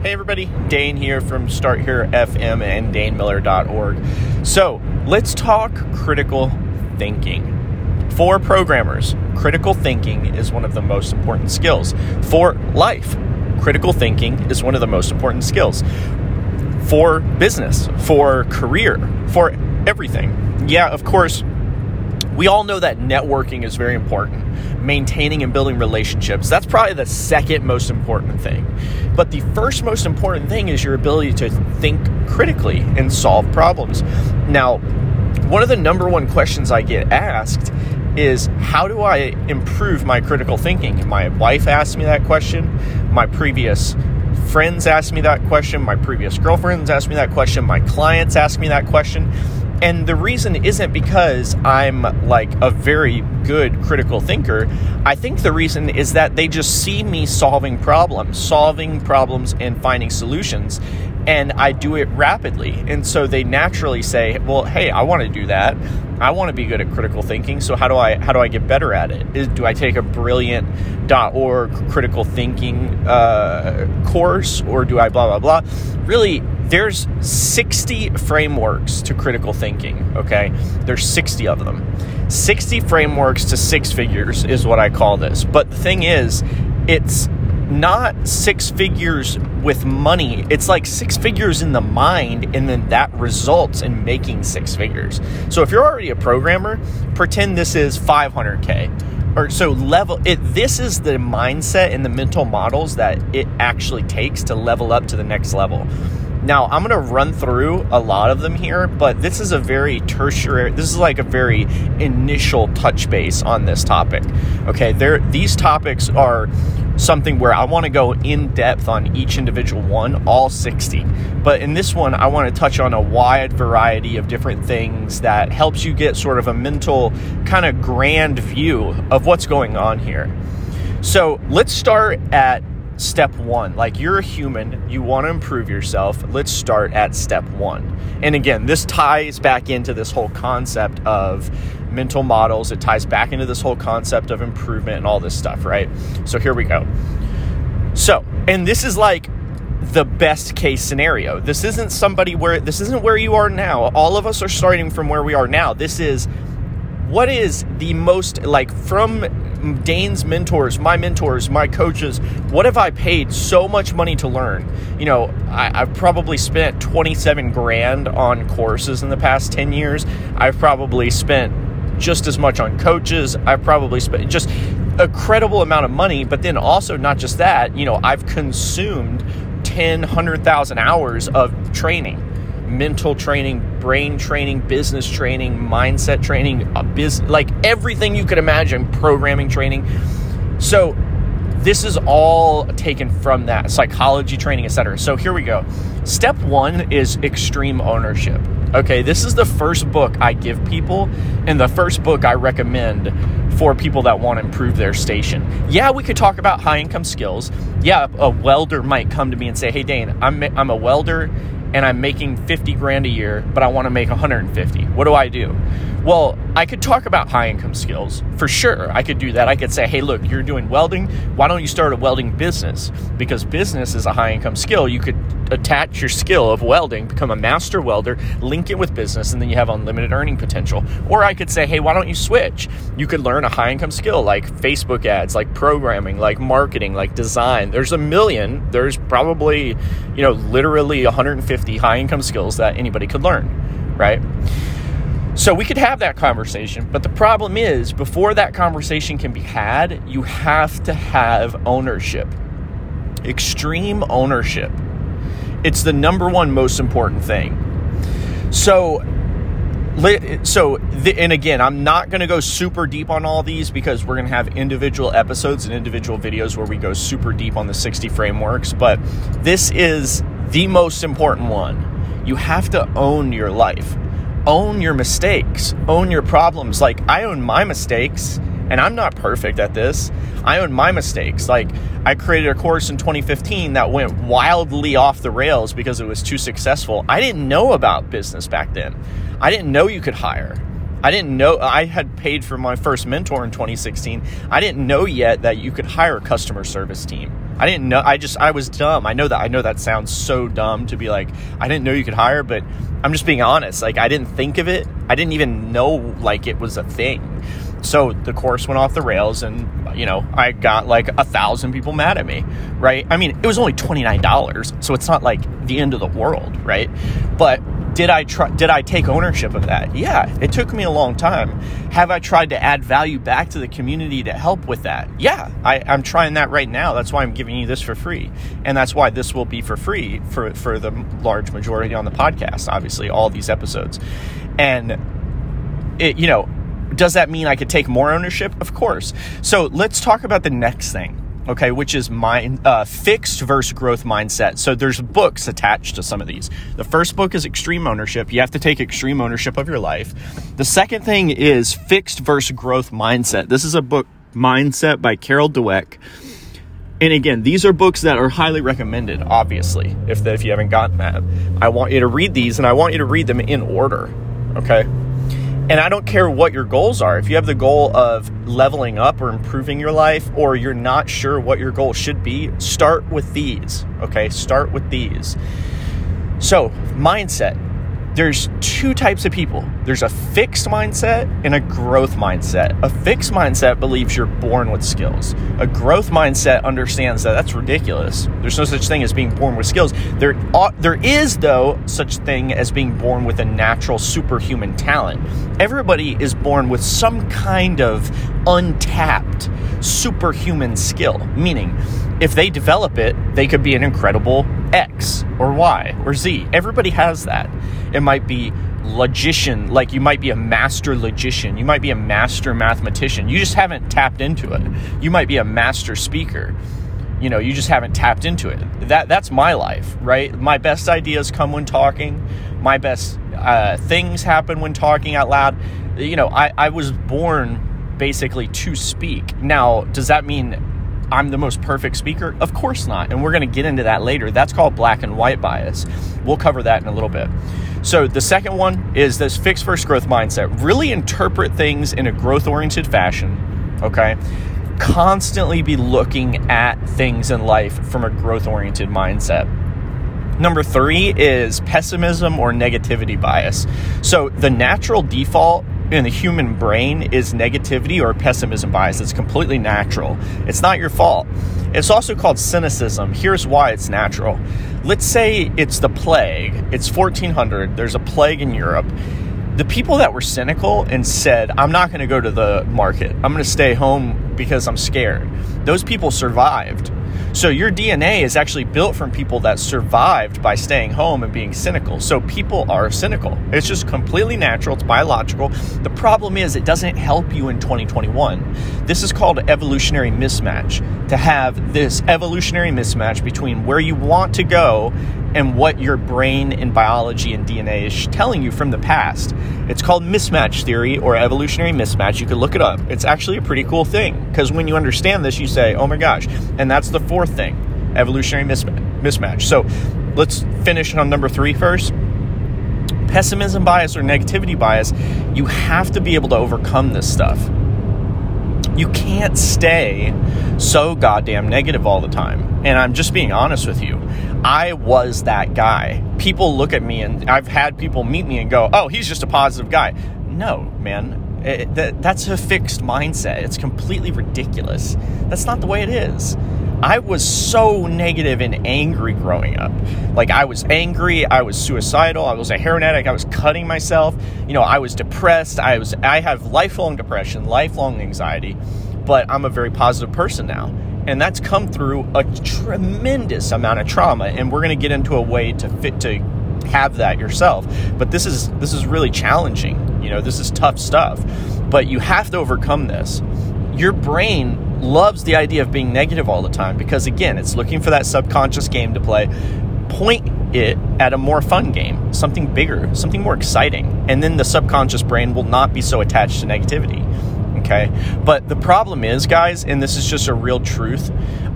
Hey everybody, Dane here from Start Here FM and DaneMiller.org. So let's talk critical thinking. For programmers, critical thinking is one of the most important skills. For life, critical thinking is one of the most important skills. For business, for career, for everything. Yeah, of course, we all know that networking is very important. Maintaining and building relationships, that's probably the second most important thing. But the first most important thing is your ability to think critically and solve problems. Now, one of the number one questions I get asked is how do I improve my critical thinking? My wife asked me that question. My previous friends asked me that question. My previous girlfriends asked me that question. My clients asked me that question. And the reason isn't because I'm like a very good critical thinker. I think the reason is that they just see me solving problems, solving problems and finding solutions. And I do it rapidly. And so they naturally say, well, hey, I want to do that. I want to be good at critical thinking. So how do I how do I get better at it? Is, do I take a brilliant.org critical thinking uh, course or do I blah blah blah? Really, there's 60 frameworks to critical thinking, okay? There's 60 of them. 60 frameworks to six figures is what I call this. But the thing is, it's not six figures with money. It's like six figures in the mind, and then that results in making six figures. So if you're already a programmer, pretend this is 500K. Or so level it this is the mindset and the mental models that it actually takes to level up to the next level. Now, I'm going to run through a lot of them here, but this is a very tertiary, this is like a very initial touch base on this topic. Okay, there these topics are something where I want to go in depth on each individual one, all 60. But in this one, I want to touch on a wide variety of different things that helps you get sort of a mental kind of grand view of what's going on here. So, let's start at step one. Like you're a human, you want to improve yourself. Let's start at step one. And again, this ties back into this whole concept of mental models. It ties back into this whole concept of improvement and all this stuff, right? So here we go. So, and this is like the best case scenario. This isn't somebody where this isn't where you are now. All of us are starting from where we are now. This is what is the most like from Dane's mentors, my mentors, my coaches, what have I paid so much money to learn? You know, I, have probably spent 27 grand on courses in the past 10 years. I've probably spent just as much on coaches. I've probably spent just a credible amount of money, but then also not just that, you know, I've consumed 10, 100,000 hours of training mental training, brain training, business training, mindset training, uh, a business, like everything you could imagine, programming training. So this is all taken from that psychology training, etc. So here we go. Step one is extreme ownership. Okay, this is the first book I give people, and the first book I recommend for people that want to improve their station. Yeah, we could talk about high income skills. Yeah, a welder might come to me and say, Hey, Dane, I'm, I'm a welder and I'm making 50 grand a year, but I want to make 150. What do I do? Well, I could talk about high income skills for sure. I could do that. I could say, hey, look, you're doing welding. Why don't you start a welding business? Because business is a high income skill. You could attach your skill of welding, become a master welder, link it with business, and then you have unlimited earning potential. Or I could say, hey, why don't you switch? You could learn a high income skill like Facebook ads, like programming, like marketing, like design. There's a million. There's probably, you know, literally 150 high income skills that anybody could learn, right? So we could have that conversation, but the problem is before that conversation can be had, you have to have ownership. Extreme ownership. It's the number one most important thing. So so and again i'm not going to go super deep on all these because we're going to have individual episodes and individual videos where we go super deep on the 60 frameworks but this is the most important one you have to own your life own your mistakes, own your problems. Like, I own my mistakes, and I'm not perfect at this. I own my mistakes. Like, I created a course in 2015 that went wildly off the rails because it was too successful. I didn't know about business back then. I didn't know you could hire. I didn't know I had paid for my first mentor in 2016. I didn't know yet that you could hire a customer service team. I didn't know. I just I was dumb. I know that. I know that sounds so dumb to be like I didn't know you could hire, but I'm just being honest. Like I didn't think of it. I didn't even know like it was a thing. So the course went off the rails, and you know I got like a thousand people mad at me, right? I mean, it was only twenty nine dollars, so it's not like the end of the world, right? But did I try did I take ownership of that? Yeah, it took me a long time. Have I tried to add value back to the community to help with that? Yeah, I, I'm trying that right now. That's why I'm giving you this for free. And that's why this will be for free for, for the large majority on the podcast, obviously, all these episodes. And it, you know, does that mean I could take more ownership? Of course. So let's talk about the next thing okay, which is mind uh, fixed versus growth mindset. So there's books attached to some of these. The first book is extreme ownership. You have to take extreme ownership of your life. The second thing is fixed versus growth mindset. This is a book, Mindset by Carol Dweck. And again, these are books that are highly recommended, obviously, if, if you haven't gotten that. I want you to read these and I want you to read them in order, okay? And I don't care what your goals are. If you have the goal of leveling up or improving your life, or you're not sure what your goal should be, start with these. Okay, start with these. So, mindset there's two types of people there's a fixed mindset and a growth mindset. A fixed mindset believes you're born with skills. A growth mindset understands that that's ridiculous. There's no such thing as being born with skills. There, there is, though, such thing as being born with a natural superhuman talent. Everybody is born with some kind of untapped superhuman skill, meaning if they develop it, they could be an incredible X or Y or Z. Everybody has that. It might be logician, like you might be a master logician, you might be a master mathematician. You just haven't tapped into it. You might be a master speaker. You know, you just haven't tapped into it. That that's my life, right? My best ideas come when talking. My best uh, things happen when talking out loud. You know, I, I was born basically to speak. Now, does that mean I'm the most perfect speaker? Of course not. And we're going to get into that later. That's called black and white bias. We'll cover that in a little bit. So, the second one is this fixed versus growth mindset. Really interpret things in a growth oriented fashion, okay? Constantly be looking at things in life from a growth oriented mindset. Number three is pessimism or negativity bias. So, the natural default in the human brain is negativity or pessimism bias. It's completely natural. It's not your fault. It's also called cynicism. Here's why it's natural. Let's say it's the plague. It's 1400. There's a plague in Europe. The people that were cynical and said, I'm not going to go to the market, I'm going to stay home because I'm scared, those people survived so your DNA is actually built from people that survived by staying home and being cynical. So people are cynical. It's just completely natural, it's biological. The problem is it doesn't help you in 2021. This is called evolutionary mismatch. To have this evolutionary mismatch between where you want to go and what your brain and biology and DNA is telling you from the past. It's called mismatch theory or evolutionary mismatch. You can look it up. It's actually a pretty cool thing because when you understand this, you say, oh my gosh. And that's the fourth thing evolutionary mismatch. So let's finish on number three first. Pessimism bias or negativity bias, you have to be able to overcome this stuff. You can't stay so goddamn negative all the time. And I'm just being honest with you. I was that guy. People look at me and I've had people meet me and go, oh, he's just a positive guy. No, man. It, that, that's a fixed mindset. It's completely ridiculous. That's not the way it is. I was so negative and angry growing up. Like, I was angry, I was suicidal, I was a heroin addict, I was cutting myself. You know, I was depressed. I was I have lifelong depression, lifelong anxiety, but I'm a very positive person now and that's come through a tremendous amount of trauma and we're going to get into a way to fit to have that yourself but this is this is really challenging you know this is tough stuff but you have to overcome this your brain loves the idea of being negative all the time because again it's looking for that subconscious game to play point it at a more fun game something bigger something more exciting and then the subconscious brain will not be so attached to negativity okay? But the problem is, guys, and this is just a real truth,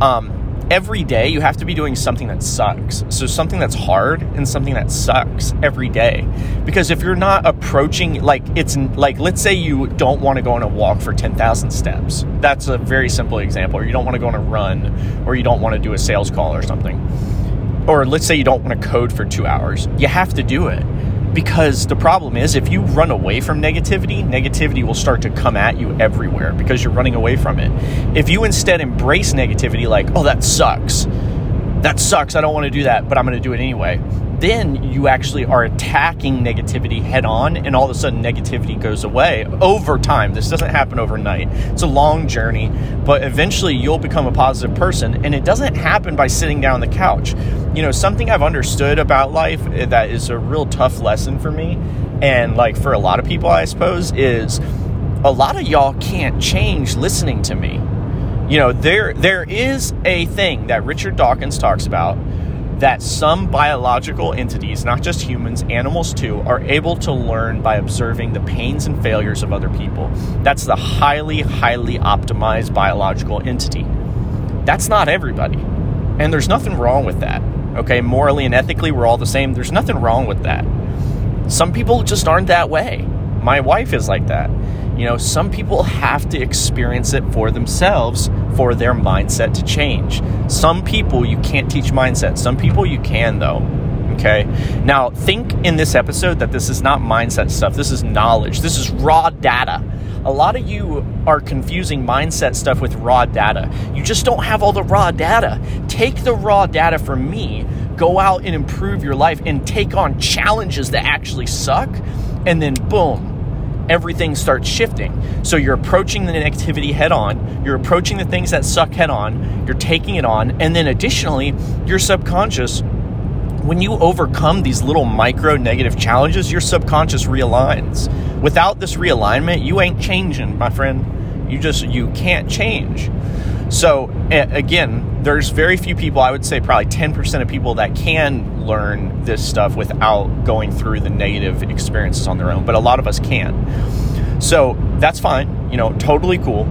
um, every day you have to be doing something that sucks. So something that's hard and something that sucks every day. Because if you're not approaching like it's like let's say you don't want to go on a walk for 10,000 steps. That's a very simple example. Or you don't want to go on a run or you don't want to do a sales call or something. Or let's say you don't want to code for 2 hours. You have to do it because the problem is, if you run away from negativity, negativity will start to come at you everywhere because you're running away from it. If you instead embrace negativity, like, oh, that sucks, that sucks, I don't want to do that, but I'm going to do it anyway, then you actually are attacking negativity head on, and all of a sudden negativity goes away over time. This doesn't happen overnight. It's a long journey, but eventually you'll become a positive person, and it doesn't happen by sitting down on the couch. You know, something I've understood about life that is a real tough lesson for me, and like for a lot of people, I suppose, is a lot of y'all can't change listening to me. You know, there there is a thing that Richard Dawkins talks about that some biological entities, not just humans, animals too, are able to learn by observing the pains and failures of other people. That's the highly, highly optimized biological entity. That's not everybody. And there's nothing wrong with that. Okay, morally and ethically, we're all the same. There's nothing wrong with that. Some people just aren't that way. My wife is like that. You know, some people have to experience it for themselves for their mindset to change. Some people you can't teach mindset, some people you can, though. Okay. Now, think in this episode that this is not mindset stuff, this is knowledge, this is raw data. A lot of you are confusing mindset stuff with raw data. You just don't have all the raw data. Take the raw data from me, go out and improve your life, and take on challenges that actually suck, and then boom, everything starts shifting. So you're approaching the negativity head on, you're approaching the things that suck head on, you're taking it on, and then additionally, your subconscious, when you overcome these little micro negative challenges, your subconscious realigns. Without this realignment, you ain't changing, my friend. You just you can't change. So again, there's very few people, I would say probably 10% of people that can learn this stuff without going through the negative experiences on their own, but a lot of us can. So that's fine, you know, totally cool.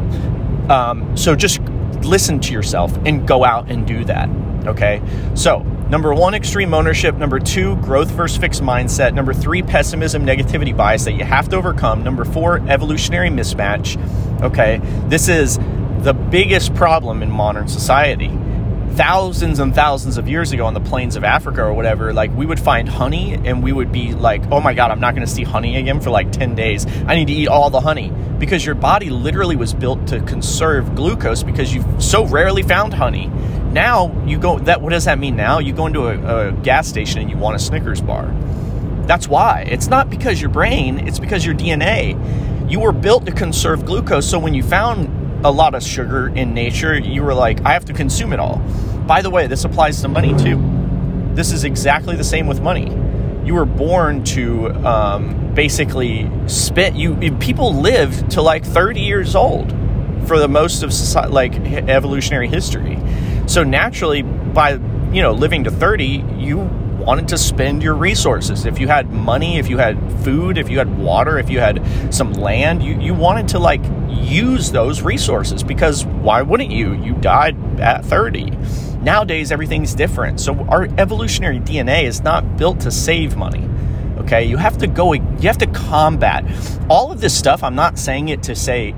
Um, so just listen to yourself and go out and do that. Okay. So, number one, extreme ownership. Number two, growth versus fixed mindset. Number three, pessimism, negativity bias that you have to overcome. Number four, evolutionary mismatch. Okay. This is the biggest problem in modern society. Thousands and thousands of years ago on the plains of Africa or whatever, like we would find honey and we would be like, oh my God, I'm not going to see honey again for like 10 days. I need to eat all the honey because your body literally was built to conserve glucose because you so rarely found honey. Now you go, that what does that mean now? You go into a, a gas station and you want a Snickers bar. That's why. It's not because your brain, it's because your DNA. You were built to conserve glucose. So when you found a lot of sugar in nature, you were like, I have to consume it all. By the way, this applies to money too. This is exactly the same with money. You were born to um, basically spit. You people live to like 30 years old for the most of society, like evolutionary history. So naturally, by you know living to 30, you wanted to spend your resources. If you had money, if you had food, if you had water, if you had some land, you, you wanted to like use those resources because why wouldn't you? You died at 30. Nowadays, everything's different. So, our evolutionary DNA is not built to save money. Okay, you have to go, you have to combat all of this stuff. I'm not saying it to say,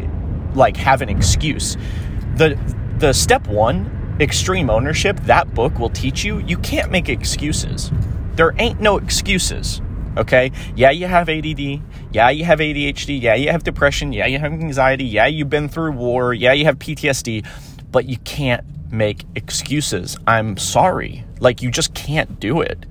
like, have an excuse. The, the step one, extreme ownership, that book will teach you you can't make excuses. There ain't no excuses. Okay. Yeah, you have ADD. Yeah, you have ADHD. Yeah, you have depression. Yeah, you have anxiety. Yeah, you've been through war. Yeah, you have PTSD. But you can't make excuses. I'm sorry. Like, you just can't do it.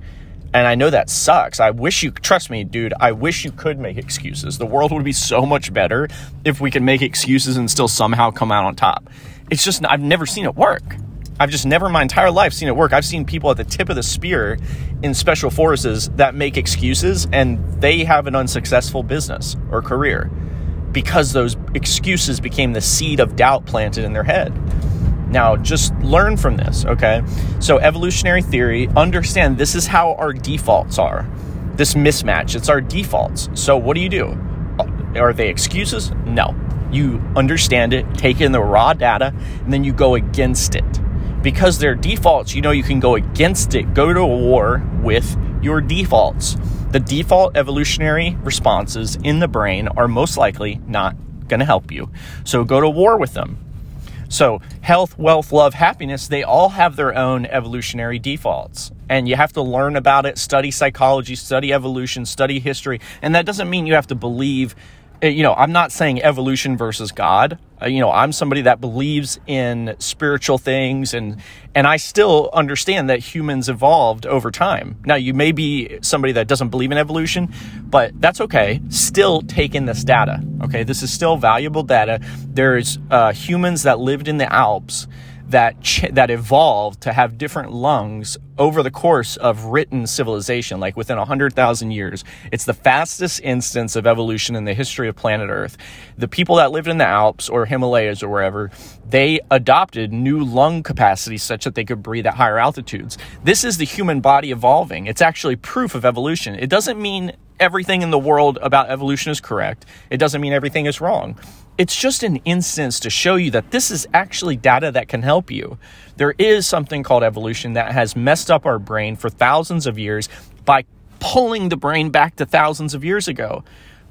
And I know that sucks. I wish you, trust me, dude, I wish you could make excuses. The world would be so much better if we could make excuses and still somehow come out on top. It's just, I've never seen it work. I've just never my entire life seen it work. I've seen people at the tip of the spear in special forces that make excuses and they have an unsuccessful business or career because those excuses became the seed of doubt planted in their head. Now, just learn from this, okay? So, evolutionary theory, understand this is how our defaults are. This mismatch, it's our defaults. So, what do you do? Uh, are they excuses? No. You understand it, take in the raw data, and then you go against it because they're defaults, you know you can go against it, go to war with your defaults. The default evolutionary responses in the brain are most likely not going to help you. So go to war with them. So, health, wealth, love, happiness, they all have their own evolutionary defaults. And you have to learn about it, study psychology, study evolution, study history. And that doesn't mean you have to believe you know, I'm not saying evolution versus God. Uh, you know, I'm somebody that believes in spiritual things and and I still understand that humans evolved over time. Now, you may be somebody that doesn't believe in evolution, but that's okay. Still take in this data. Okay, this is still valuable data. There's uh, humans that lived in the Alps that ch- that evolved to have different lungs over the course of written civilization, like within 100,000 years. It's the fastest instance of evolution in the history of planet Earth. The people that lived in the Alps or Himalayas or wherever, they adopted new lung capacities such that they could breathe at higher altitudes. This is the human body evolving. It's actually proof of evolution. It doesn't mean everything in the world about evolution is correct. It doesn't mean everything is wrong. It's just an instance to show you that this is actually data that can help you. There is something called evolution that has messed up our brain for thousands of years by pulling the brain back to thousands of years ago.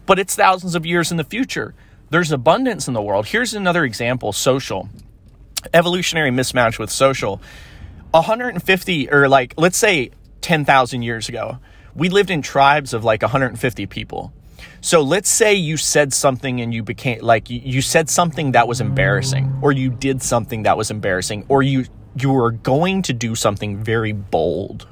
But it's thousands of years in the future. There's abundance in the world. Here's another example social. Evolutionary mismatch with social. 150 or like let's say 10,000 years ago we lived in tribes of like 150 people. So let's say you said something and you became like you said something that was embarrassing or you did something that was embarrassing or you you were going to do something very bold.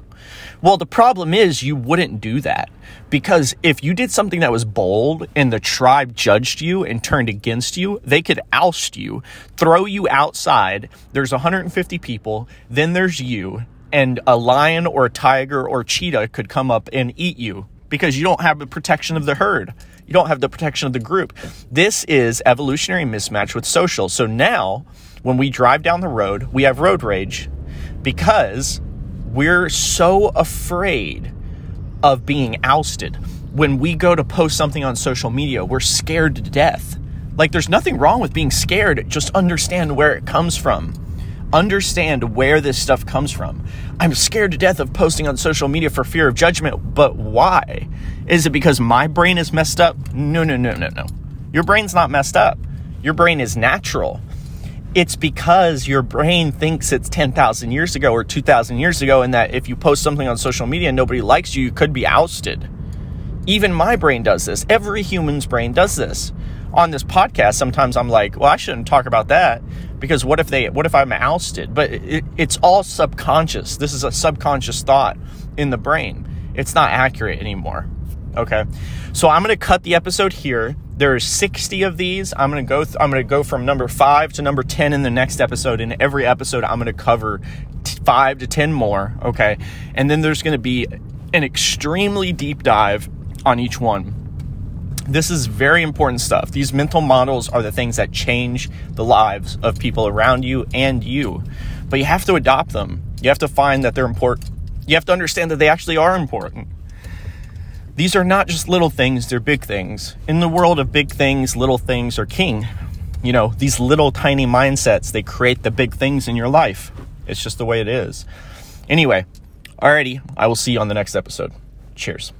Well, the problem is you wouldn't do that because if you did something that was bold and the tribe judged you and turned against you, they could oust you, throw you outside. There's 150 people, then there's you, and a lion or a tiger or cheetah could come up and eat you because you don't have the protection of the herd. You don't have the protection of the group. This is evolutionary mismatch with social. So now, when we drive down the road, we have road rage because we're so afraid of being ousted. When we go to post something on social media, we're scared to death. Like, there's nothing wrong with being scared, just understand where it comes from understand where this stuff comes from. I'm scared to death of posting on social media for fear of judgment, but why? Is it because my brain is messed up? No, no, no, no, no. Your brain's not messed up. Your brain is natural. It's because your brain thinks it's 10,000 years ago or 2,000 years ago, and that if you post something on social media and nobody likes you, you could be ousted. Even my brain does this. Every human's brain does this. On this podcast, sometimes I'm like, well, I shouldn't talk about that because what if they what if i'm ousted? But it, it's all subconscious. This is a subconscious thought in the brain. It's not accurate anymore. Okay? So i'm going to cut the episode here. There's 60 of these. I'm going to go th- i'm going to go from number 5 to number 10 in the next episode. In every episode i'm going to cover t- 5 to 10 more okay? And then there's going to be an extremely deep dive on each one this is very important stuff. These mental models are the things that change the lives of people around you and you. But you have to adopt them. You have to find that they're important. You have to understand that they actually are important. These are not just little things, they're big things. In the world of big things, little things are king. You know, these little tiny mindsets, they create the big things in your life. It's just the way it is. Anyway, alrighty, I will see you on the next episode. Cheers.